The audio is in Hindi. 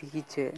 दीजिए